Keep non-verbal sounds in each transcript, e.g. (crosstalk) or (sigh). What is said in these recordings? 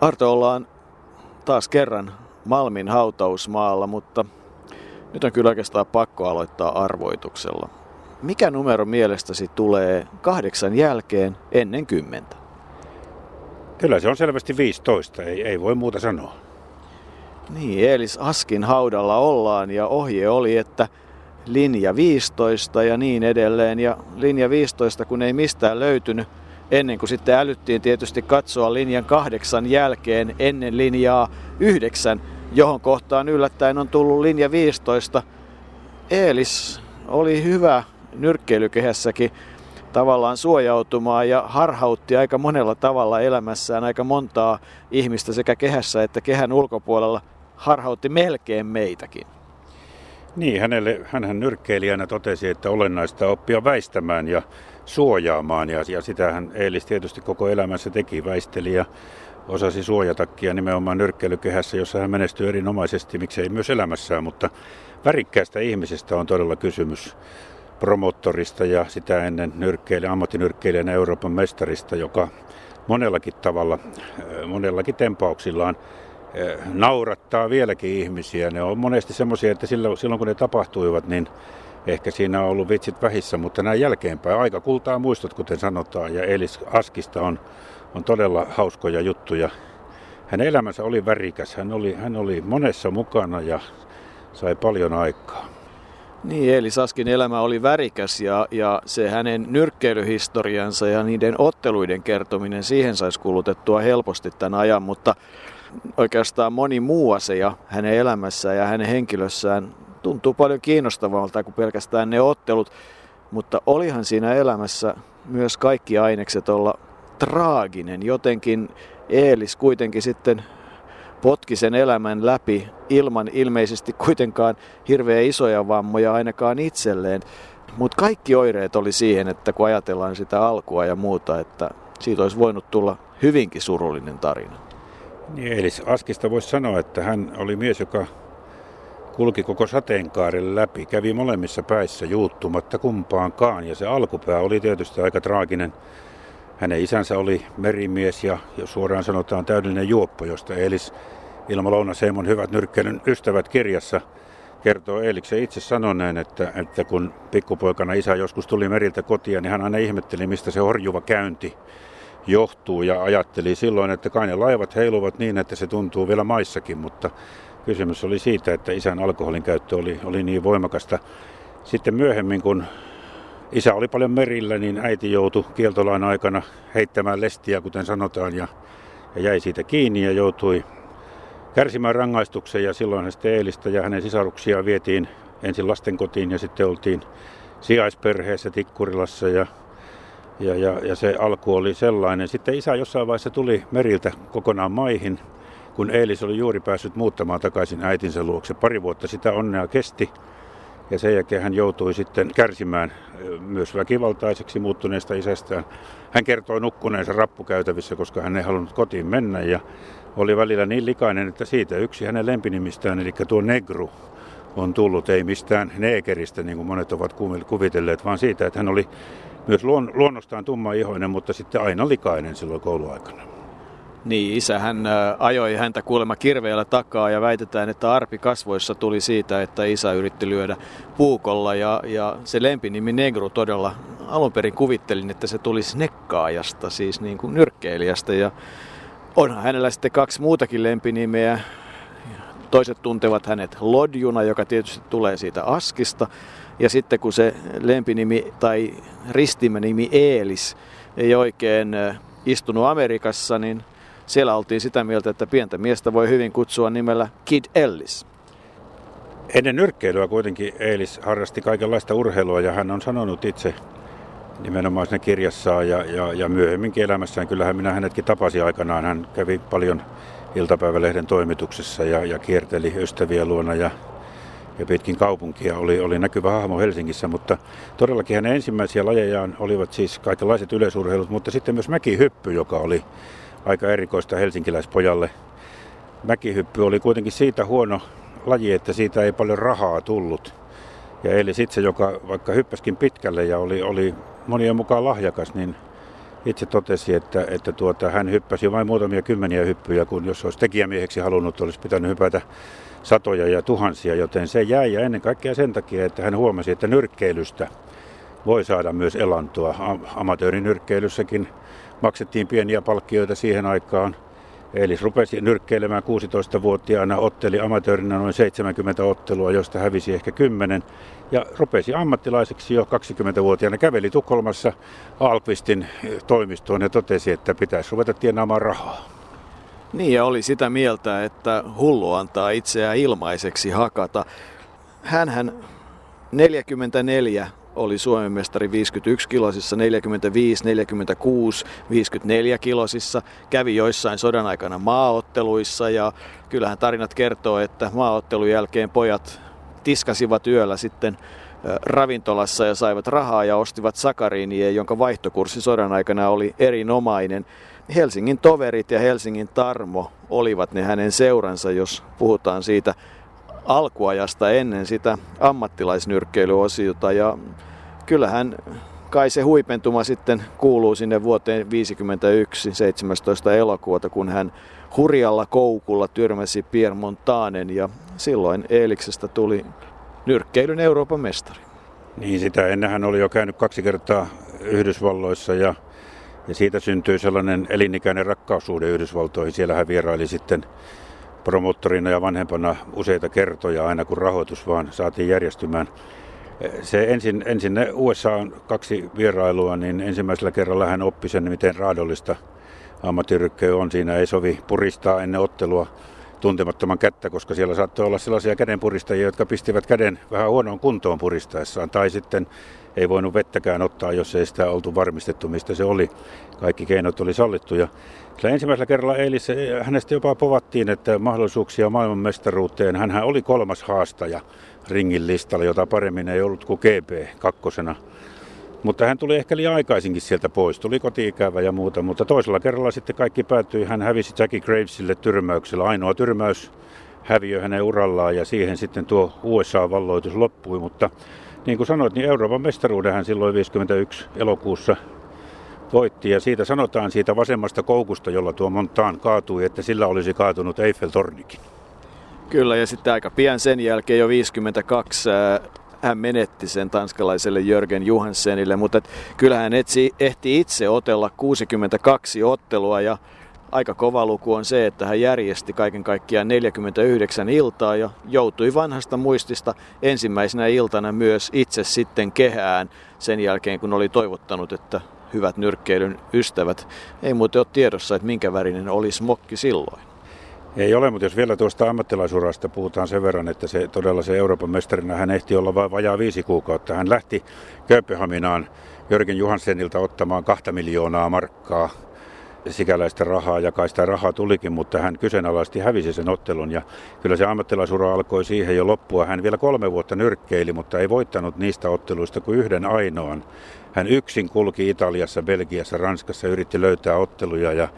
Arto, ollaan taas kerran Malmin hautausmaalla, mutta nyt on kyllä oikeastaan pakko aloittaa arvoituksella. Mikä numero mielestäsi tulee kahdeksan jälkeen ennen kymmentä? Kyllä se on selvästi 15, ei, ei voi muuta sanoa. Niin, Eelis Askin haudalla ollaan ja ohje oli, että linja 15 ja niin edelleen. Ja linja 15, kun ei mistään löytynyt, ennen kuin sitten älyttiin tietysti katsoa linjan kahdeksan jälkeen ennen linjaa yhdeksän, johon kohtaan yllättäen on tullut linja 15. Eelis oli hyvä nyrkkeilykehässäkin tavallaan suojautumaan ja harhautti aika monella tavalla elämässään aika montaa ihmistä sekä kehässä että kehän ulkopuolella harhautti melkein meitäkin. Niin, hänelle, hänhän nyrkkeilijänä totesi, että olennaista oppia väistämään ja suojaamaan. Ja, ja sitä hän Eelis tietysti koko elämässä teki, väisteli ja osasi suojatakin ja nimenomaan nyrkkeilykehässä, jossa hän menestyi erinomaisesti, miksei myös elämässään, mutta värikkäästä ihmisestä on todella kysymys promottorista ja sitä ennen nyrkkeilijä, ammattinyrkkeilijänä Euroopan mestarista, joka monellakin tavalla, monellakin tempauksillaan naurattaa vieläkin ihmisiä. Ne on monesti semmoisia, että silloin kun ne tapahtuivat, niin ehkä siinä on ollut vitsit vähissä, mutta näin jälkeenpäin aika kultaa muistot, kuten sanotaan, ja Elis Askista on, on todella hauskoja juttuja. Hänen elämänsä oli värikäs, hän oli, hän oli monessa mukana ja sai paljon aikaa. Niin, Eli Saskin elämä oli värikäs ja, ja se hänen nyrkkeilyhistoriansa ja niiden otteluiden kertominen, siihen saisi kulutettua helposti tämän ajan, mutta oikeastaan moni muu asia hänen elämässään ja hänen henkilössään tuntuu paljon kiinnostavalta kuin pelkästään ne ottelut, mutta olihan siinä elämässä myös kaikki ainekset olla traaginen. Jotenkin Eelis kuitenkin sitten potki sen elämän läpi ilman ilmeisesti kuitenkaan hirveän isoja vammoja ainakaan itselleen. Mutta kaikki oireet oli siihen, että kun ajatellaan sitä alkua ja muuta, että siitä olisi voinut tulla hyvinkin surullinen tarina. Niin, eli Askista voisi sanoa, että hän oli mies, joka kulki koko sateenkaaren läpi, kävi molemmissa päissä juuttumatta kumpaankaan. Ja se alkupää oli tietysti aika traaginen. Hänen isänsä oli merimies ja, ja suoraan sanotaan täydellinen juoppo, josta Eelis Ilma Lounaseemon Hyvät nyrkkeilyn ystävät kirjassa kertoo Eeliksen itse sanoneen, että, että kun pikkupoikana isä joskus tuli meriltä kotiin, niin hän aina ihmetteli, mistä se horjuva käynti johtuu. Ja ajatteli silloin, että kai ne laivat heiluvat niin, että se tuntuu vielä maissakin, mutta kysymys oli siitä, että isän alkoholin käyttö oli, oli niin voimakasta. Sitten myöhemmin, kun isä oli paljon merillä, niin äiti joutui kieltolain aikana heittämään lestiä, kuten sanotaan, ja, ja jäi siitä kiinni ja joutui kärsimään rangaistuksen. Ja silloin hän sitten Eelistä ja hänen sisaruksiaan vietiin ensin lastenkotiin ja sitten oltiin sijaisperheessä Tikkurilassa. Ja, ja, ja, ja se alku oli sellainen. Sitten isä jossain vaiheessa tuli meriltä kokonaan maihin, kun Eelis oli juuri päässyt muuttamaan takaisin äitinsä luokse. Pari vuotta sitä onnea kesti ja sen jälkeen hän joutui sitten kärsimään myös väkivaltaiseksi muuttuneesta isästään. Hän kertoi nukkuneensa rappukäytävissä, koska hän ei halunnut kotiin mennä ja oli välillä niin likainen, että siitä yksi hänen lempinimistään, eli tuo Negru, on tullut, ei mistään neekeristä, niin kuin monet ovat kuvitelleet, vaan siitä, että hän oli myös luon, luonnostaan tumma-ihoinen, mutta sitten aina likainen silloin kouluaikana. Niin, isä hän ajoi häntä kuulemma kirveellä takaa ja väitetään, että arpi kasvoissa tuli siitä, että isä yritti lyödä puukolla ja, ja se lempinimi Negru todella alun perin kuvittelin, että se tulisi nekkaajasta, siis niin kuin nyrkkeilijästä ja onhan hänellä sitten kaksi muutakin lempinimeä. Toiset tuntevat hänet Lodjuna, joka tietysti tulee siitä Askista. Ja sitten kun se lempinimi tai ristimenimi Eelis ei oikein istunut Amerikassa, niin siellä oltiin sitä mieltä, että pientä miestä voi hyvin kutsua nimellä Kid Ellis. Ennen nyrkkeilyä kuitenkin Eelis harrasti kaikenlaista urheilua ja hän on sanonut itse nimenomaan siinä kirjassaan ja, ja, ja myöhemminkin elämässään. Kyllähän minä hänetkin tapasin aikanaan. Hän kävi paljon iltapäivälehden toimituksessa ja, ja kierteli ystäviä luona ja, ja pitkin kaupunkia oli, oli näkyvä hahmo Helsingissä, mutta todellakin hänen ensimmäisiä lajejaan olivat siis kaikenlaiset yleisurheilut, mutta sitten myös mäkihyppy, joka oli aika erikoista helsinkiläispojalle. Mäkihyppy oli kuitenkin siitä huono laji, että siitä ei paljon rahaa tullut. Ja eli sitten se, joka vaikka hyppäskin pitkälle ja oli, oli monien mukaan lahjakas, niin itse totesi, että, että tuota, hän hyppäsi vain muutamia kymmeniä hyppyjä, kun jos olisi tekijämieheksi halunnut, olisi pitänyt hypätä satoja ja tuhansia, joten se jäi ja ennen kaikkea sen takia, että hän huomasi, että nyrkkeilystä voi saada myös elantoa. Amatöörinyrkkeilyssäkin maksettiin pieniä palkkioita siihen aikaan. Elis rupesi nyrkkeilemään 16-vuotiaana, otteli amatöörinä noin 70 ottelua, josta hävisi ehkä 10. Ja rupesi ammattilaiseksi jo 20-vuotiaana. Käveli Tukholmassa Alkvistin toimistoon ja totesi, että pitäisi ruveta tienaamaan rahaa. Niin ja oli sitä mieltä, että hullu antaa itseään ilmaiseksi hakata. Hänhän 44 oli Suomen mestari 51 kilosissa, 45, 46, 54 kilosissa. Kävi joissain sodan aikana maaotteluissa ja kyllähän tarinat kertoo, että maaottelun jälkeen pojat tiskasivat yöllä sitten ravintolassa ja saivat rahaa ja ostivat sakariinia, jonka vaihtokurssi sodan aikana oli erinomainen. Helsingin toverit ja Helsingin Tarmo olivat ne hänen seuransa, jos puhutaan siitä alkuajasta ennen sitä ammattilaisnyrkkeilyosiota. Ja kyllähän kai se huipentuma sitten kuuluu sinne vuoteen 1951, 17. elokuuta, kun hän hurjalla koukulla tyrmäsi Pierre Montanen ja silloin Eeliksestä tuli nyrkkeilyn Euroopan mestari. Niin, sitä ennen hän oli jo käynyt kaksi kertaa Yhdysvalloissa ja, ja siitä syntyi sellainen elinikäinen rakkaussuhde Yhdysvaltoihin. Siellä hän vieraili sitten promottorina ja vanhempana useita kertoja aina kun rahoitus vaan saatiin järjestymään. Se ensin, ensin ne USA on kaksi vierailua, niin ensimmäisellä kerralla hän oppi sen, miten raadollista ammattirykkeä on. Siinä ei sovi puristaa ennen ottelua tuntemattoman kättä, koska siellä saattoi olla sellaisia kädenpuristajia, jotka pistivät käden vähän huonoon kuntoon puristaessaan. Tai sitten ei voinut vettäkään ottaa, jos ei sitä oltu varmistettu, mistä se oli. Kaikki keinot oli sallittuja. Sillä ensimmäisellä kerralla Eilis hänestä jopa povattiin, että mahdollisuuksia maailmanmestaruuteen. Hän oli kolmas haastaja ringin listalla, jota paremmin ei ollut kuin GP kakkosena. Mutta hän tuli ehkä liian aikaisinkin sieltä pois. Tuli kotiikävä ja muuta, mutta toisella kerralla sitten kaikki päättyi. Hän hävisi Jackie Gravesille tyrmäyksellä. Ainoa tyrmäys häviö hänen urallaan ja siihen sitten tuo USA-valloitus loppui. Mutta niin kuin sanoit, niin Euroopan mestaruuden hän silloin 51 elokuussa voitti. Ja siitä sanotaan siitä vasemmasta koukusta, jolla tuo Montaan kaatui, että sillä olisi kaatunut Eiffel-tornikin. Kyllä, ja sitten aika pian sen jälkeen jo 52 hän menetti sen tanskalaiselle Jörgen Johansenille, mutta kyllä hän etsi, ehti itse otella 62 ottelua ja aika kova luku on se, että hän järjesti kaiken kaikkiaan 49 iltaa ja joutui vanhasta muistista ensimmäisenä iltana myös itse sitten kehään sen jälkeen, kun oli toivottanut, että hyvät nyrkkeilyn ystävät. Ei muuten ole tiedossa, että minkä värinen oli smokki silloin. Ei ole, mutta jos vielä tuosta ammattilaisurasta puhutaan sen verran, että se todella se Euroopan mestarina hän ehti olla vain vajaa viisi kuukautta. Hän lähti Kööpenhaminaan Jörgen Johansenilta ottamaan kahta miljoonaa markkaa sikäläistä rahaa ja kai sitä rahaa tulikin, mutta hän kyseenalaisti hävisi sen ottelun ja kyllä se ammattilaisura alkoi siihen jo loppua. Hän vielä kolme vuotta nyrkkeili, mutta ei voittanut niistä otteluista kuin yhden ainoan. Hän yksin kulki Italiassa, Belgiassa, Ranskassa, yritti löytää otteluja ja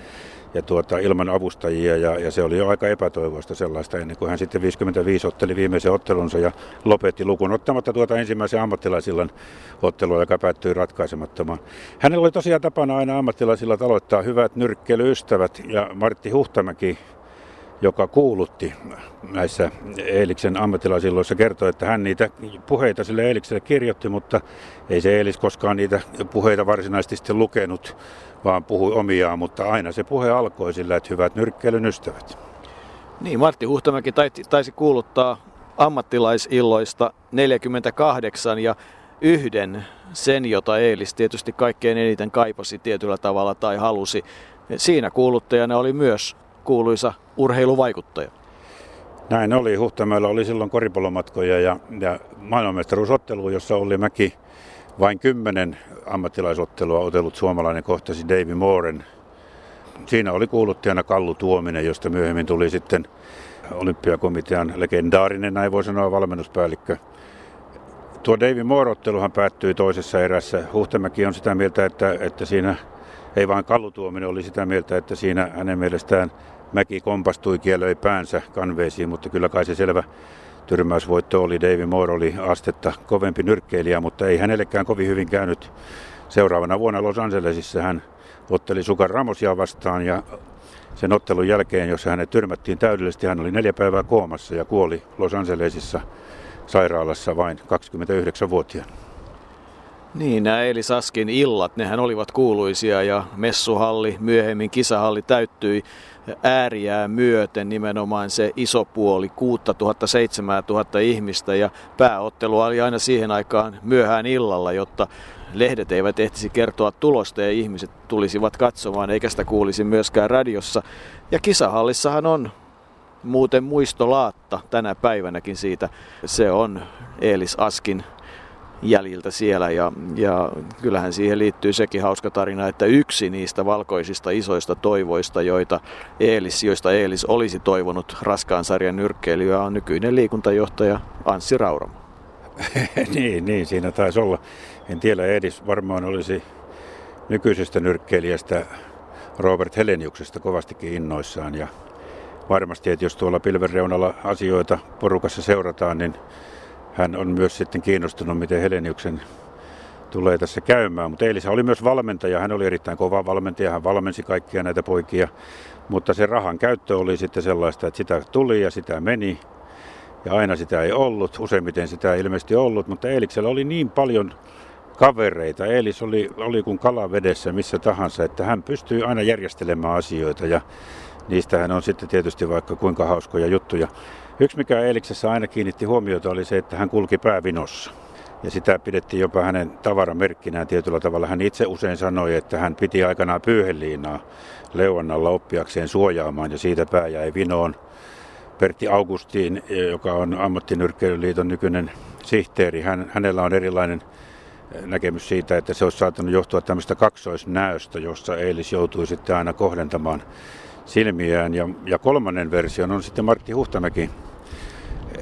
ja tuota, ilman avustajia ja, ja, se oli jo aika epätoivoista sellaista ennen kuin hän sitten 55 otteli viimeisen ottelunsa ja lopetti lukun ottamatta tuota ensimmäisen ammattilaisillan ottelua, joka päättyi ratkaisemattomaan. Hänellä oli tosiaan tapana aina ammattilaisilla aloittaa hyvät nyrkkelyystävät ja Martti Huhtamäki joka kuulutti näissä Eeliksen ammattilaisilloissa, kertoi, että hän niitä puheita sille Eelikselle kirjoitti, mutta ei se Eelis koskaan niitä puheita varsinaisesti sitten lukenut vaan puhui omiaan, mutta aina se puhe alkoi sillä, että hyvät nyrkkeilyn ystävät. Niin, Martti Huhtamäki taisi, taisi kuuluttaa ammattilaisilloista 48 ja yhden sen, jota Eelis tietysti kaikkein eniten kaipasi tietyllä tavalla tai halusi. Siinä kuuluttajana oli myös kuuluisa urheiluvaikuttaja. Näin oli. Huhtamäellä oli silloin koripallomatkoja ja, ja maailmanmestaruusottelu, jossa oli Mäki vain kymmenen ammattilaisottelua otellut suomalainen kohtasi Davy Mooren. Siinä oli kuuluttajana Kallu Tuominen, josta myöhemmin tuli sitten olympiakomitean legendaarinen, näin voi sanoa, valmennuspäällikkö. Tuo Davy Moore-otteluhan päättyi toisessa erässä. Huhtemäki on sitä mieltä, että, että siinä ei vain Kallu Tuominen oli sitä mieltä, että siinä hänen mielestään Mäki kompastui kielöi päänsä kanveisiin, mutta kyllä kai se selvä tyrmäysvoitto oli. Davy Moore oli astetta kovempi nyrkkeilijä, mutta ei hänellekään kovin hyvin käynyt. Seuraavana vuonna Los Angelesissa hän otteli Sukan Ramosia vastaan ja sen ottelun jälkeen, jossa hänet tyrmättiin täydellisesti, hän oli neljä päivää koomassa ja kuoli Los Angelesissa sairaalassa vain 29-vuotiaana. Niin, nämä Elis Askin illat, nehän olivat kuuluisia ja messuhalli, myöhemmin kisahalli täyttyi ääriää myöten nimenomaan se iso puoli, 6000-7000 ihmistä ja pääottelu oli aina siihen aikaan myöhään illalla, jotta lehdet eivät ehtisi kertoa tulosta ja ihmiset tulisivat katsomaan eikä sitä kuulisi myöskään radiossa. Ja kisahallissahan on muuten muistolaatta tänä päivänäkin siitä. Se on Eelis Askin jäljiltä siellä ja, ja kyllähän siihen liittyy sekin hauska tarina, että yksi niistä valkoisista isoista toivoista, joita Eelis, joista Eelis olisi toivonut raskaan sarjan nyrkkeilyä, on nykyinen liikuntajohtaja Anssi Rauramo. (laughs) niin, niin, siinä taisi olla. En tiedä, Edis varmaan olisi nykyisestä nyrkkeilijästä Robert Heleniuksesta kovastikin innoissaan ja varmasti, että jos tuolla pilvenreunalla asioita porukassa seurataan, niin hän on myös sitten kiinnostunut, miten Heleniuksen tulee tässä käymään. Mutta Eelisä oli myös valmentaja, hän oli erittäin kova valmentaja, hän valmensi kaikkia näitä poikia. Mutta se rahan käyttö oli sitten sellaista, että sitä tuli ja sitä meni. Ja aina sitä ei ollut, useimmiten sitä ei ilmeisesti ollut, mutta Eeliksellä oli niin paljon kavereita. Eelis oli, oli kuin kala vedessä missä tahansa, että hän pystyi aina järjestelemään asioita ja niistähän on sitten tietysti vaikka kuinka hauskoja juttuja. Yksi, mikä Eeliksessä aina kiinnitti huomiota, oli se, että hän kulki päävinossa. Ja sitä pidettiin jopa hänen tavaramerkkinään tietyllä tavalla. Hän itse usein sanoi, että hän piti aikanaan pyyheliinaa leuannalla oppiakseen suojaamaan ja siitä pää jäi vinoon. Pertti Augustiin, joka on ammattinyrkkeilyliiton nykyinen sihteeri, hän, hänellä on erilainen näkemys siitä, että se olisi saattanut johtua tämmöistä kaksoisnäöstä, jossa Eilis joutui sitten aina kohdentamaan silmiään. Ja, ja kolmannen version on sitten Martti Huhtamäki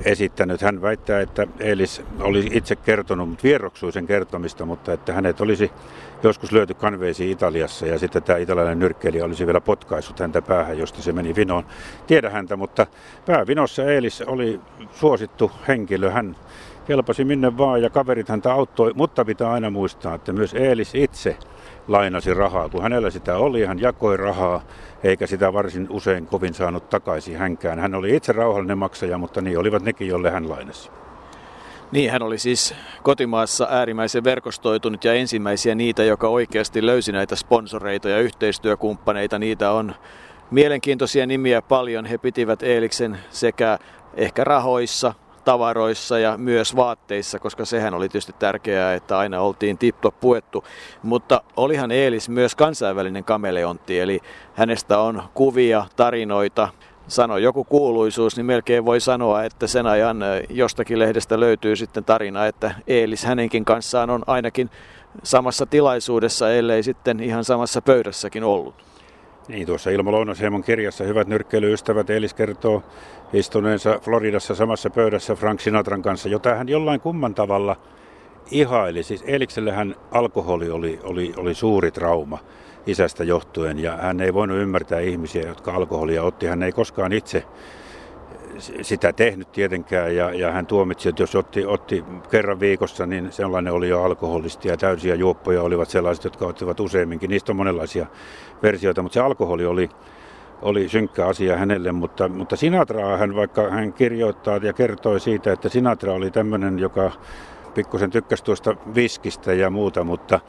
esittänyt. Hän väittää, että Eelis oli itse kertonut, mutta vieroksui sen kertomista, mutta että hänet olisi joskus löyty kanveisiin Italiassa ja sitten tämä italialainen nyrkkeilijä olisi vielä potkaissut häntä päähän, josta se meni vinoon. Tiedä häntä, mutta päävinossa Eelis oli suosittu henkilö. Hän kelpasi minne vaan ja kaverit häntä auttoi, mutta pitää aina muistaa, että myös Eelis itse lainasi rahaa. Kun hänellä sitä oli, hän jakoi rahaa, eikä sitä varsin usein kovin saanut takaisin hänkään. Hän oli itse rauhallinen maksaja, mutta niin olivat nekin, jolle hän lainasi. Niin, hän oli siis kotimaassa äärimmäisen verkostoitunut ja ensimmäisiä niitä, joka oikeasti löysi näitä sponsoreita ja yhteistyökumppaneita. Niitä on mielenkiintoisia nimiä paljon. He pitivät Eeliksen sekä ehkä rahoissa, tavaroissa ja myös vaatteissa, koska sehän oli tietysti tärkeää, että aina oltiin tip-top puettu. Mutta olihan Eelis myös kansainvälinen kameleontti, eli hänestä on kuvia, tarinoita, sano joku kuuluisuus, niin melkein voi sanoa, että sen ajan jostakin lehdestä löytyy sitten tarina, että Eelis hänenkin kanssaan on ainakin samassa tilaisuudessa, ellei sitten ihan samassa pöydässäkin ollut. Niin, tuossa Ilmo Lounasheimon kirjassa Hyvät nyrkkeilyystävät Eelis kertoo istuneensa Floridassa samassa pöydässä Frank Sinatran kanssa, jota hän jollain kumman tavalla ihaili. Siis Eeliksellähän alkoholi oli, oli, oli suuri trauma isästä johtuen ja hän ei voinut ymmärtää ihmisiä, jotka alkoholia otti. Hän ei koskaan itse sitä tehnyt tietenkään ja, ja hän tuomitsi, että jos otti, otti kerran viikossa, niin sellainen oli jo alkoholisti ja täysiä juoppoja olivat sellaiset, jotka ottivat useamminkin. Niistä on monenlaisia versioita, mutta se alkoholi oli, oli synkkä asia hänelle, mutta, mutta Sinatraa hän vaikka hän kirjoittaa ja kertoi siitä, että Sinatra oli tämmöinen, joka pikkusen tykkäsi tuosta viskistä ja muuta, mutta,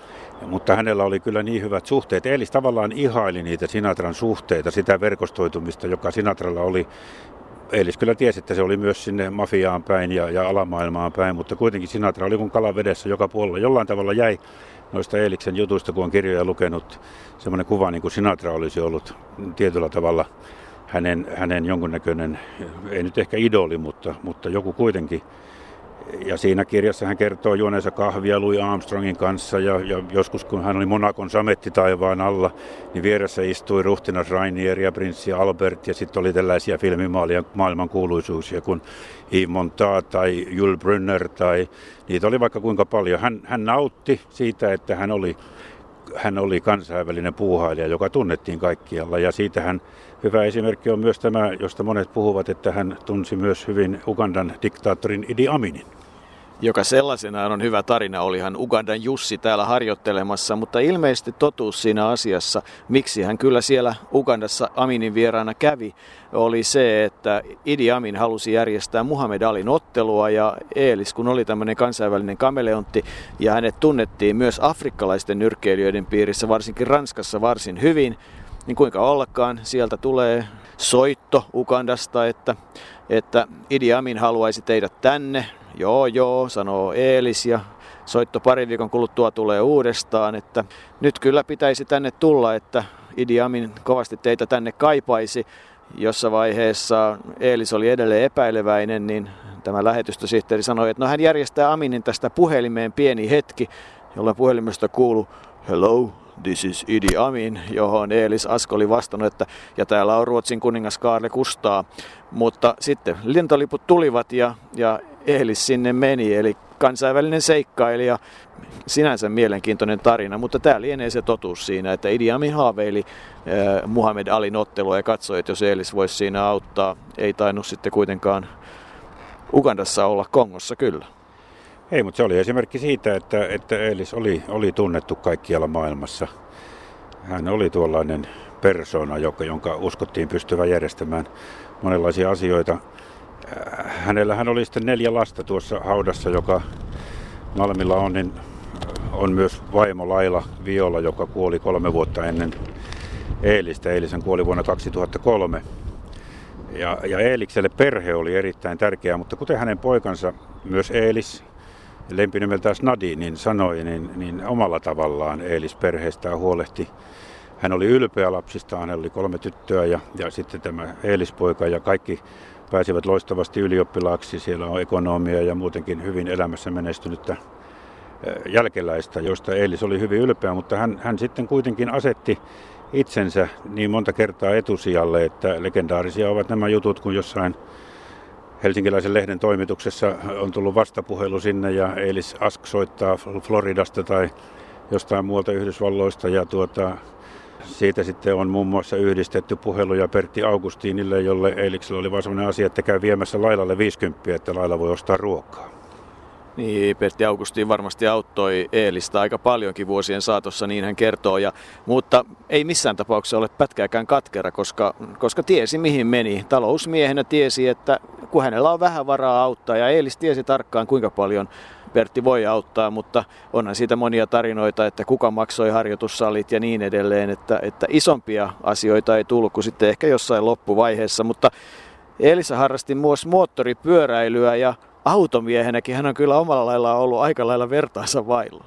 mutta hänellä oli kyllä niin hyvät suhteet. Eelis tavallaan ihaili niitä Sinatran suhteita, sitä verkostoitumista, joka Sinatralla oli. Eelis kyllä tiesi, että se oli myös sinne mafiaan päin ja, ja alamaailmaan päin, mutta kuitenkin Sinatra oli kuin kala vedessä joka puolella. Jollain tavalla jäi noista Eeliksen jutuista, kun on kirjoja lukenut, semmoinen kuva, niin kuin Sinatra olisi ollut tietyllä tavalla hänen, hänen jonkunnäköinen, ei nyt ehkä idoli, mutta, mutta joku kuitenkin ja siinä kirjassa hän kertoo juoneensa kahvia Louis Armstrongin kanssa ja, ja joskus kun hän oli Monakon sametti taivaan alla, niin vieressä istui ruhtinas Rainier ja prinssi Albert ja sitten oli tällaisia filmimaalia maailman kuuluisuuksia kuin Yves Montand tai Jules Brunner tai niitä oli vaikka kuinka paljon. Hän, hän nautti siitä, että hän oli hän oli kansainvälinen puuhailija, joka tunnettiin kaikkialla ja siitä hän hyvä esimerkki on myös tämä, josta monet puhuvat, että hän tunsi myös hyvin Ugandan diktaattorin Idi Aminin. Joka sellaisenaan on hyvä tarina. Olihan Ugandan Jussi täällä harjoittelemassa, mutta ilmeisesti totuus siinä asiassa, miksi hän kyllä siellä Ugandassa Aminin vieraana kävi, oli se, että Idi Amin halusi järjestää Muhammed Alin ottelua ja Eelis, kun oli tämmöinen kansainvälinen kameleontti ja hänet tunnettiin myös afrikkalaisten nyrkkeilijöiden piirissä, varsinkin Ranskassa varsin hyvin, niin kuinka ollakaan sieltä tulee soitto Ugandasta, että, että Idi Amin haluaisi teidät tänne. Joo, joo, sanoo Eelis ja soitto pari viikon kuluttua tulee uudestaan, että nyt kyllä pitäisi tänne tulla, että Idi Amin kovasti teitä tänne kaipaisi. Jossa vaiheessa Eelis oli edelleen epäileväinen, niin tämä lähetystösihteeri sanoi, että no hän järjestää Aminin tästä puhelimeen pieni hetki, jolloin puhelimesta kuuluu Hello, this is Idi Amin, johon Eelis Asko oli vastannut, että ja täällä on Ruotsin kuningas Kaarle Kustaa. Mutta sitten lentoliput tulivat ja, ja Eelis sinne meni, eli kansainvälinen seikkailija, sinänsä mielenkiintoinen tarina, mutta tämä lienee se totuus siinä, että Idi Amin haaveili äh, Muhammed Alin ottelua ja katsoi, että jos Eelis voisi siinä auttaa, ei tainnut sitten kuitenkaan Ugandassa olla Kongossa kyllä. Ei, mutta se oli esimerkki siitä, että, että Eelis oli, oli tunnettu kaikkialla maailmassa. Hän oli tuollainen persona, joka, jonka uskottiin pystyvän järjestämään monenlaisia asioita. Hänellä hän oli sitten neljä lasta tuossa haudassa, joka Malmilla on, niin on myös vaimo Laila Viola, joka kuoli kolme vuotta ennen Eelistä. Eelisen kuoli vuonna 2003. Ja, ja Eelikselle perhe oli erittäin tärkeä, mutta kuten hänen poikansa, myös Eelis, lempinimeltään Snadi, niin sanoi, niin, niin omalla tavallaan Eelis perheestään huolehti. Hän oli ylpeä lapsista, hän oli kolme tyttöä ja, ja sitten tämä Eelispoika ja kaikki pääsivät loistavasti ylioppilaaksi. Siellä on ekonomia ja muutenkin hyvin elämässä menestynyttä jälkeläistä, josta Eelis oli hyvin ylpeä, mutta hän, hän sitten kuitenkin asetti itsensä niin monta kertaa etusijalle, että legendaarisia ovat nämä jutut, kun jossain Helsinkiläisen lehden toimituksessa on tullut vastapuhelu sinne ja Eilis Ask soittaa Floridasta tai jostain muualta Yhdysvalloista ja tuota, siitä sitten on muun muassa yhdistetty puheluja Pertti Augustinille, jolle Eiliksellä oli vaan sellainen asia, että käy viemässä Lailalle 50, että Laila voi ostaa ruokaa. Niin, Pertti Augustin varmasti auttoi Eelistä aika paljonkin vuosien saatossa, niin hän kertoo. Ja, mutta ei missään tapauksessa ole pätkääkään katkera, koska, koska tiesi mihin meni. Talousmiehenä tiesi, että kun hänellä on vähän varaa auttaa, ja Eelis tiesi tarkkaan kuinka paljon Pertti voi auttaa, mutta onhan siitä monia tarinoita, että kuka maksoi harjoitussalit ja niin edelleen, että, että isompia asioita ei tullut kuin sitten ehkä jossain loppuvaiheessa, mutta Elisa harrasti myös moottoripyöräilyä ja automiehenäkin hän on kyllä omalla lailla ollut aika lailla vertaansa vailla.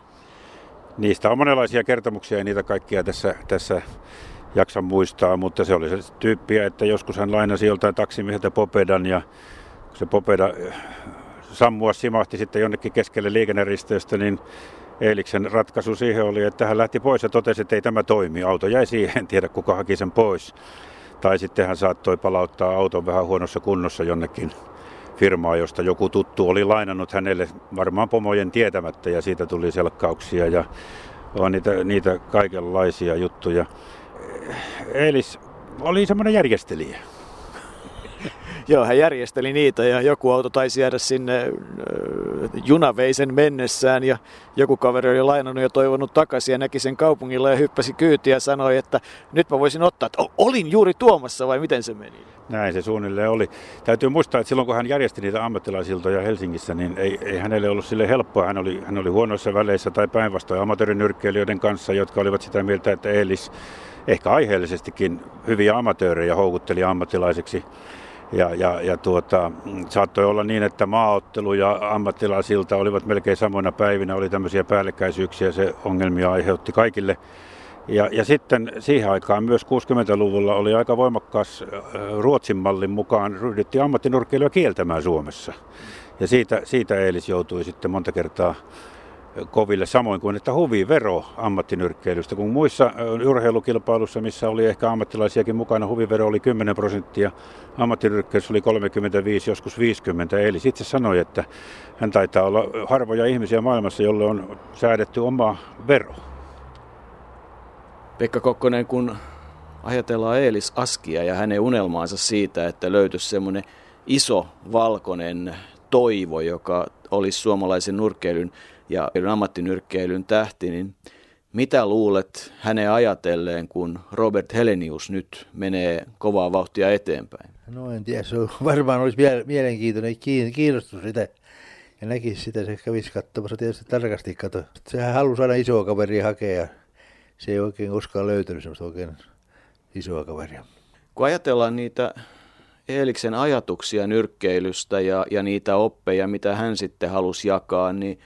Niistä on monenlaisia kertomuksia ja niitä kaikkia tässä, tässä jaksa muistaa, mutta se oli se tyyppiä, että joskus hän lainasi joltain taksimieheltä Popedan ja se Popeda sammua simahti sitten jonnekin keskelle liikenneristöstä, niin Eeliksen ratkaisu siihen oli, että hän lähti pois ja totesi, että ei tämä toimi. Auto jäi siihen, en tiedä kuka haki sen pois. Tai sitten hän saattoi palauttaa auton vähän huonossa kunnossa jonnekin firmaa, josta joku tuttu oli lainannut hänelle varmaan pomojen tietämättä ja siitä tuli selkkauksia ja on niitä, niitä kaikenlaisia juttuja. Eilis oli semmoinen järjestelijä. (laughs) Joo, hän järjesteli niitä ja joku auto taisi jäädä sinne junaveisen mennessään ja joku kaveri oli lainannut ja toivonut takaisin ja näki sen kaupungilla ja hyppäsi kyytiä ja sanoi, että nyt mä voisin ottaa, että olin juuri tuomassa vai miten se meni? Näin se suunnilleen oli. Täytyy muistaa, että silloin kun hän järjesti niitä ammattilaisiltoja Helsingissä, niin ei, ei hänelle ollut sille helppoa. Hän oli, hän oli huonoissa väleissä tai päinvastoin amatöörinyrkkeilijöiden kanssa, jotka olivat sitä mieltä, että Eelis ehkä aiheellisestikin hyviä amatöörejä houkutteli ammattilaisiksi. Ja, ja, ja tuota, saattoi olla niin, että maaottelu ja ammattilaisilta olivat melkein samoina päivinä, oli tämmöisiä päällekkäisyyksiä, se ongelmia aiheutti kaikille. Ja, ja sitten siihen aikaan myös 60-luvulla oli aika voimakkaas Ruotsin mallin mukaan ryhdyttiin ammattinurkkeilua kieltämään Suomessa. Ja siitä, siitä Eelis joutui sitten monta kertaa koville, samoin kuin että huvivero ammattinyrkkeilystä. Kun muissa urheilukilpailussa, missä oli ehkä ammattilaisiakin mukana, huvivero oli 10 prosenttia, ammattinyrkkeilys oli 35, joskus 50. Eli itse sanoi, että hän taitaa olla harvoja ihmisiä maailmassa, jolle on säädetty oma vero. Pekka Kokkonen, kun ajatellaan Eelis Askia ja hänen unelmaansa siitä, että löytyisi semmoinen iso valkoinen toivo, joka olisi suomalaisen nurkkeilyn ja ammattinyrkkeilyn tähti, niin mitä luulet hänen ajatelleen, kun Robert Helenius nyt menee kovaa vauhtia eteenpäin? No en tiedä, se (laughs) varmaan olisi mielenkiintoinen kiinnostus sitä ja näkisi sitä, se kävisi katsomassa tietysti tarkasti kato. Sehän halusi aina isoa kaveria hakea ja se ei oikein koskaan löytänyt semmoista oikein isoa kaveria. Kun ajatellaan niitä Eeliksen ajatuksia nyrkkeilystä ja, ja niitä oppeja, mitä hän sitten halusi jakaa, niin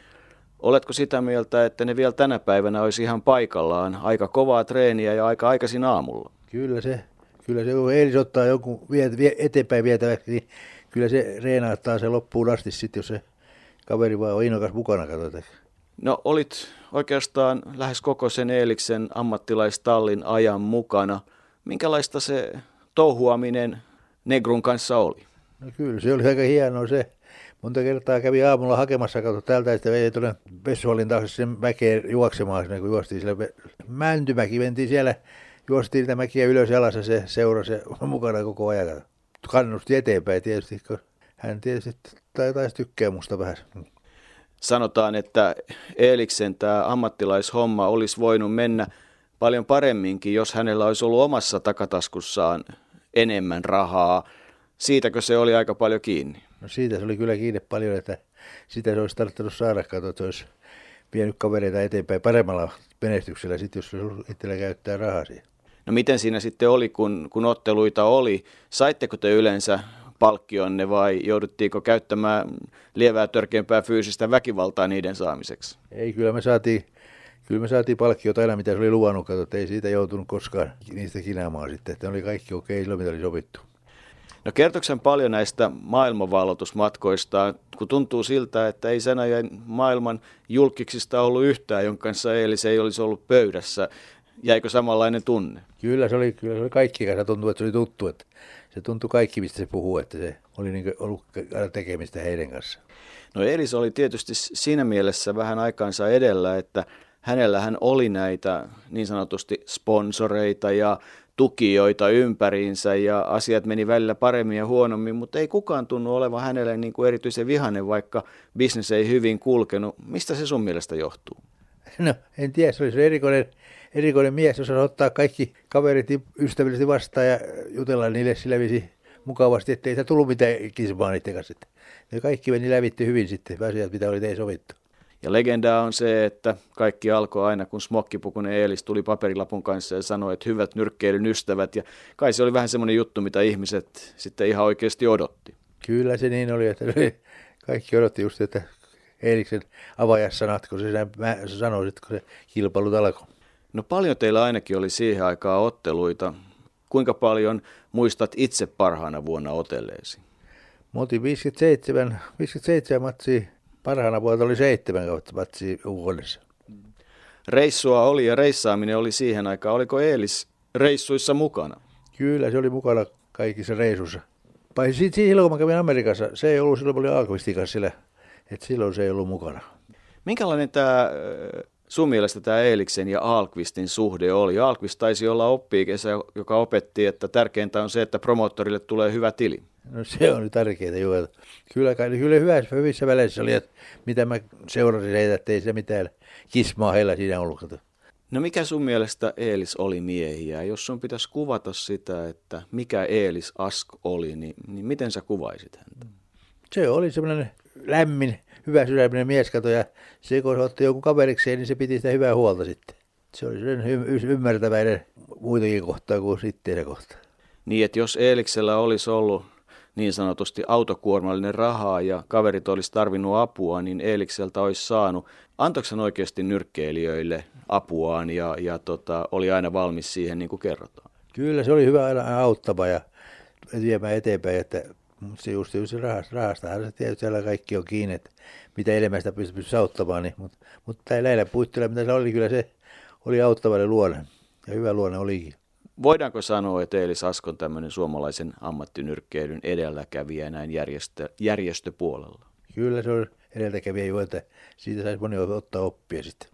oletko sitä mieltä, että ne vielä tänä päivänä olisi ihan paikallaan? Aika kovaa treeniä ja aika aikaisin aamulla. Kyllä se, kyllä se kun Eelis ottaa jonkun vie, vie, eteenpäin vietäväksi, niin kyllä se reenaattaa se loppuun asti sitten, jos se kaveri vaan on innokas mukana, katsotaan. No olit oikeastaan lähes koko sen Eeliksen ammattilaistallin ajan mukana. Minkälaista se touhuaminen Negrun kanssa oli? No kyllä, se oli aika hienoa se. Monta kertaa kävi aamulla hakemassa, katso täältä, että vei tuonne Vessuholin taas sen mäkeen juoksemaan, kun juostiin sille Mäntymäki, mentiin siellä, juostiin niitä mäkiä ylös ja alas ja se seurasi (laughs) mukana koko ajan. Kannusti eteenpäin tietysti, kun hän tietysti taisi tykkää musta vähän. Sanotaan, että Eeliksen tämä ammattilaishomma olisi voinut mennä paljon paremminkin, jos hänellä olisi ollut omassa takataskussaan enemmän rahaa. Siitäkö se oli aika paljon kiinni? No siitä se oli kyllä kiinni paljon, että sitä se olisi tarvittanut saada, katsoa, että olisi vienyt kavereita eteenpäin paremmalla menestyksellä, sit jos itsellä käyttää rahaa siihen. No miten siinä sitten oli, kun, kun otteluita oli? Saitteko te yleensä palkkionne vai jouduttiinko käyttämään lievää törkeämpää fyysistä väkivaltaa niiden saamiseksi? Ei, kyllä me saatiin, kyllä me saatiin palkkiota aina, mitä se oli luvannut, että ei siitä joutunut koskaan niistä kinaamaan sitten, että ne oli kaikki okei, okay, mitä oli sovittu. No kertoksen paljon näistä maailmanvallotusmatkoista, kun tuntuu siltä, että ei sen ajan maailman julkiksista ollut yhtään, jonka kanssa Eelis ei olisi ollut pöydässä. Jäikö samanlainen tunne? Kyllä se oli, kyllä se oli kaikki kanssa tuntuu, että se oli tuttu. Että se tuntui kaikki, mistä se puhuu, että se oli niin ollut tekemistä heidän kanssa. No Elis oli tietysti siinä mielessä vähän aikaansa edellä, että hänellähän oli näitä niin sanotusti sponsoreita ja tukijoita ympäriinsä ja asiat meni välillä paremmin ja huonommin, mutta ei kukaan tunnu olevan hänelle niin kuin erityisen vihainen, vaikka bisnes ei hyvin kulkenut. Mistä se sun mielestä johtuu? No en tiedä, se oli se erikoinen, erikoinen mies, jos ottaa kaikki kaverit ystävällisesti vastaan ja jutella niille sillä visi mukavasti, ettei sitä tullut mitään kismaa niiden kanssa. Ja kaikki meni lävitti hyvin sitten, asiat mitä oli tein sovittu. Ja legendaa on se, että kaikki alkoi aina, kun smokkipukunen Eelis tuli paperilapun kanssa ja sanoi, että hyvät nyrkkeilyn ystävät. Ja kai se oli vähän semmoinen juttu, mitä ihmiset sitten ihan oikeasti odotti. Kyllä se niin oli, että (laughs) kaikki odotti just, että Eeliksen avajassanat, kun se sanoi, kun se kilpailut alkoi. No paljon teillä ainakin oli siihen aikaan otteluita. Kuinka paljon muistat itse parhaana vuonna otelleesi? Mä otin 57, 57 matsia Parhaana vuonna oli seitsemän kautta matsia vuodessa. Reissua oli ja reissaaminen oli siihen aikaan. Oliko Eelis reissuissa mukana? Kyllä, se oli mukana kaikissa reissuissa. Paitsi silloin, kun mä kävin Amerikassa, se ei ollut silloin, oli Alkvistin kanssa sillä, että silloin se ei ollut mukana. Minkälainen tämä sun mielestä tämä Eeliksen ja Alkvistin suhde oli? Alkvist taisi olla oppiikesä, joka opetti, että tärkeintä on se, että promoottorille tulee hyvä tili. No se on tärkeää joo. Kyllä, kyllä hyvässä, hyvissä väleissä oli, että mitä mä seurasin heitä, että ei se mitään kismaa heillä siinä ollut. No mikä sun mielestä Eelis oli miehiä? Jos sun pitäisi kuvata sitä, että mikä Eelis Ask oli, niin, niin miten sä kuvaisit häntä? Se oli semmoinen lämmin, hyvä sydäminen mies, kato, ja se kun otti joku kaverikseen, niin se piti sitä hyvää huolta sitten. Se oli sen y- ymmärtäväinen muitakin kohtaa kuin sitten kohtaa. Niin, että jos Eeliksellä olisi ollut niin sanotusti autokuormallinen rahaa ja kaverit olisi tarvinnut apua, niin Eelikseltä olisi saanut. Antoiko oikeasti nyrkkeilijöille apuaan ja, ja tota, oli aina valmis siihen, niin kuin kerrotaan? Kyllä, se oli hyvä aina auttava ja viemään eteenpäin, että se just, just rahasta, rahastahan se tietysti siellä kaikki on kiinni, että mitä elämästä pystyy auttamaan, niin, mutta, mutta näillä puitteilla, mitä se oli, kyllä se oli auttavalle luonne ja hyvä luonne olikin. Voidaanko sanoa, että Eelis Askon tämmöinen suomalaisen ammattinyrkkeilyn edelläkävijä näin järjestö, järjestöpuolella? Kyllä se on edelläkävijä jo, että siitä saisi moni ottaa oppia sitten.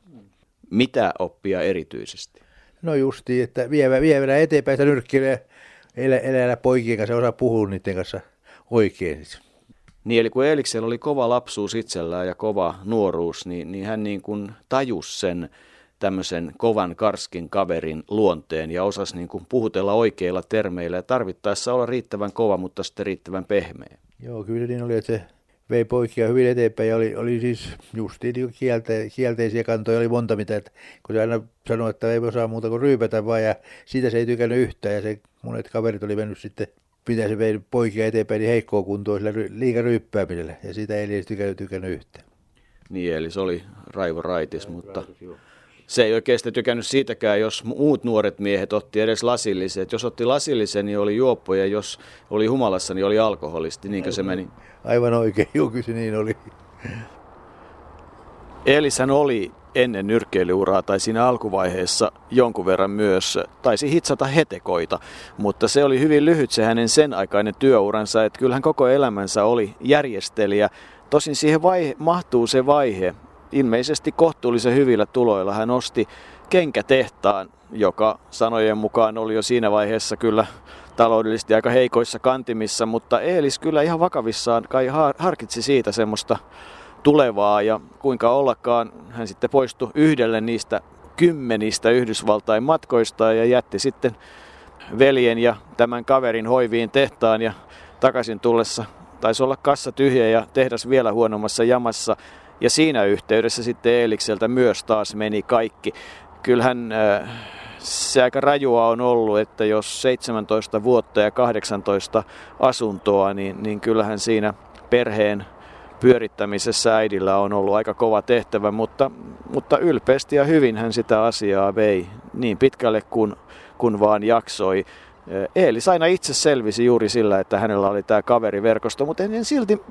Mitä oppia erityisesti? No justi, että vievä, vievänä eteenpäin sitä nyrkkeilyä elä, elää poikien kanssa, osaa puhua niiden kanssa oikein. Niin, eli kun Eeliksellä oli kova lapsuus itsellään ja kova nuoruus, niin, niin hän niin kuin tajusi sen tämmöisen kovan karskin kaverin luonteen ja osasi niin kuin puhutella oikeilla termeillä ja tarvittaessa olla riittävän kova, mutta sitten riittävän pehmeä. Joo, kyllä niin oli, että se vei poikia hyvin eteenpäin ja oli, oli siis justiin niin kielte, kielteisiä kantoja, oli monta mitä, että kun se aina sanoi, että ei osaa muuta kuin ryypätä vaan ja siitä se ei tykännyt yhtään ja se monet kaverit oli mennyt sitten mitä se vei poikia eteenpäin niin heikkoa kuntoa sillä liikaryyppäämisellä ja siitä ei edes tykännyt, tykännyt yhtään. Niin, eli se oli Raivo Raitis, mutta se ei oikein tykännyt siitäkään, jos muut nuoret miehet otti edes lasillisen. Et jos otti lasillisen, niin oli juoppo, ja jos oli humalassa, niin oli alkoholisti. Niinkö se meni? Aivan oikein, (laughs) joo, se niin oli. Elisän oli ennen nyrkkeilyuraa tai siinä alkuvaiheessa jonkun verran myös taisi hitsata hetekoita, mutta se oli hyvin lyhyt se hänen sen aikainen työuransa, että kyllähän koko elämänsä oli järjestelijä. Tosin siihen vaihe, mahtuu se vaihe, ilmeisesti kohtuullisen hyvillä tuloilla hän osti kenkätehtaan, joka sanojen mukaan oli jo siinä vaiheessa kyllä taloudellisesti aika heikoissa kantimissa, mutta Eelis kyllä ihan vakavissaan kai harkitsi siitä semmoista tulevaa ja kuinka ollakaan hän sitten poistui yhdelle niistä kymmenistä Yhdysvaltain matkoista ja jätti sitten veljen ja tämän kaverin hoiviin tehtaan ja takaisin tullessa taisi olla kassa tyhjä ja tehdas vielä huonommassa jamassa. Ja siinä yhteydessä sitten Eelikseltä myös taas meni kaikki. Kyllähän äh, se aika rajua on ollut, että jos 17 vuotta ja 18 asuntoa, niin, niin kyllähän siinä perheen pyörittämisessä äidillä on ollut aika kova tehtävä, mutta, mutta ylpeästi ja hyvin hän sitä asiaa vei niin pitkälle kuin kun vaan jaksoi. Eelis aina itse selvisi juuri sillä, että hänellä oli tämä kaveriverkosto, mutta en silti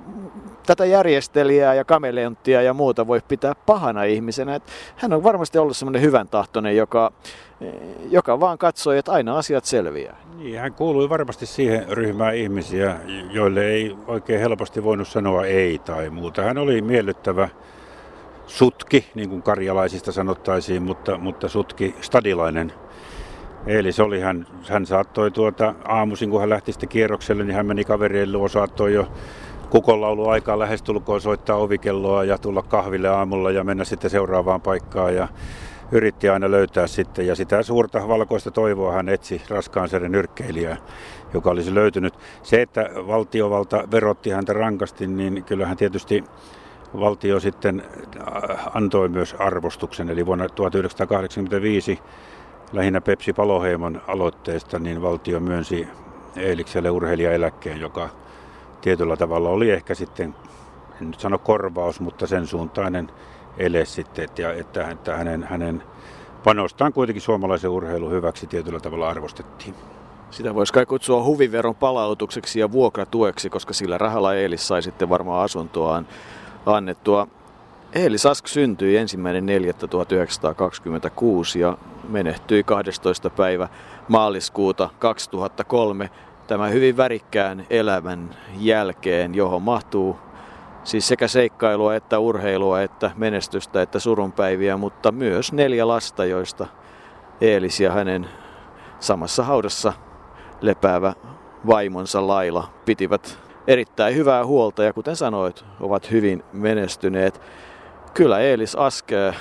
tätä järjestelijää ja kameleonttia ja muuta voi pitää pahana ihmisenä. Että hän on varmasti ollut semmoinen hyvän tahtoinen, joka, joka vaan katsoi, että aina asiat selviää. Niin, hän kuului varmasti siihen ryhmään ihmisiä, joille ei oikein helposti voinut sanoa ei tai muuta. Hän oli miellyttävä sutki, niin kuin karjalaisista sanottaisiin, mutta, mutta sutki stadilainen Eli se oli, hän, hän saattoi tuota, aamuisin, kun hän lähti sitten kierrokselle, niin hän meni kaverien luo, saattoi jo kukonlaulu aikaa lähestulkoon soittaa ovikelloa ja tulla kahville aamulla ja mennä sitten seuraavaan paikkaan. Ja yritti aina löytää sitten ja sitä suurta valkoista toivoa hän etsi raskaan seren nyrkkeilijää, joka olisi löytynyt. Se, että valtiovalta verotti häntä rankasti, niin kyllähän tietysti valtio sitten äh, antoi myös arvostuksen. Eli vuonna 1985 lähinnä Pepsi Paloheimon aloitteesta, niin valtio myönsi Eelikselle urheilijaeläkkeen, joka tietyllä tavalla oli ehkä sitten, en nyt sano korvaus, mutta sen suuntainen ele sitten, että, että, että hänen, hänen panostaan kuitenkin suomalaisen urheilun hyväksi tietyllä tavalla arvostettiin. Sitä voisi kai kutsua huviveron palautukseksi ja vuokratueksi, koska sillä rahalla Eelis sai sitten varmaan asuntoaan annettua. Eelis Ask syntyi ensimmäinen 1926 ja menehtyi 12. päivä maaliskuuta 2003 tämän hyvin värikkään elämän jälkeen, johon mahtuu siis sekä seikkailua että urheilua että menestystä että surunpäiviä, mutta myös neljä lasta, joista Eelis ja hänen samassa haudassa lepäävä vaimonsa Laila pitivät erittäin hyvää huolta ja kuten sanoit, ovat hyvin menestyneet. Kyllä Eelis Aske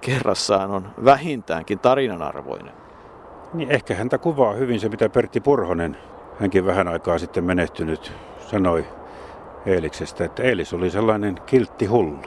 kerrassaan on vähintäänkin tarinanarvoinen. Niin ehkä häntä kuvaa hyvin se, mitä Pertti Purhonen, hänkin vähän aikaa sitten menehtynyt, sanoi Eeliksestä, että Eelis oli sellainen kiltti hullu.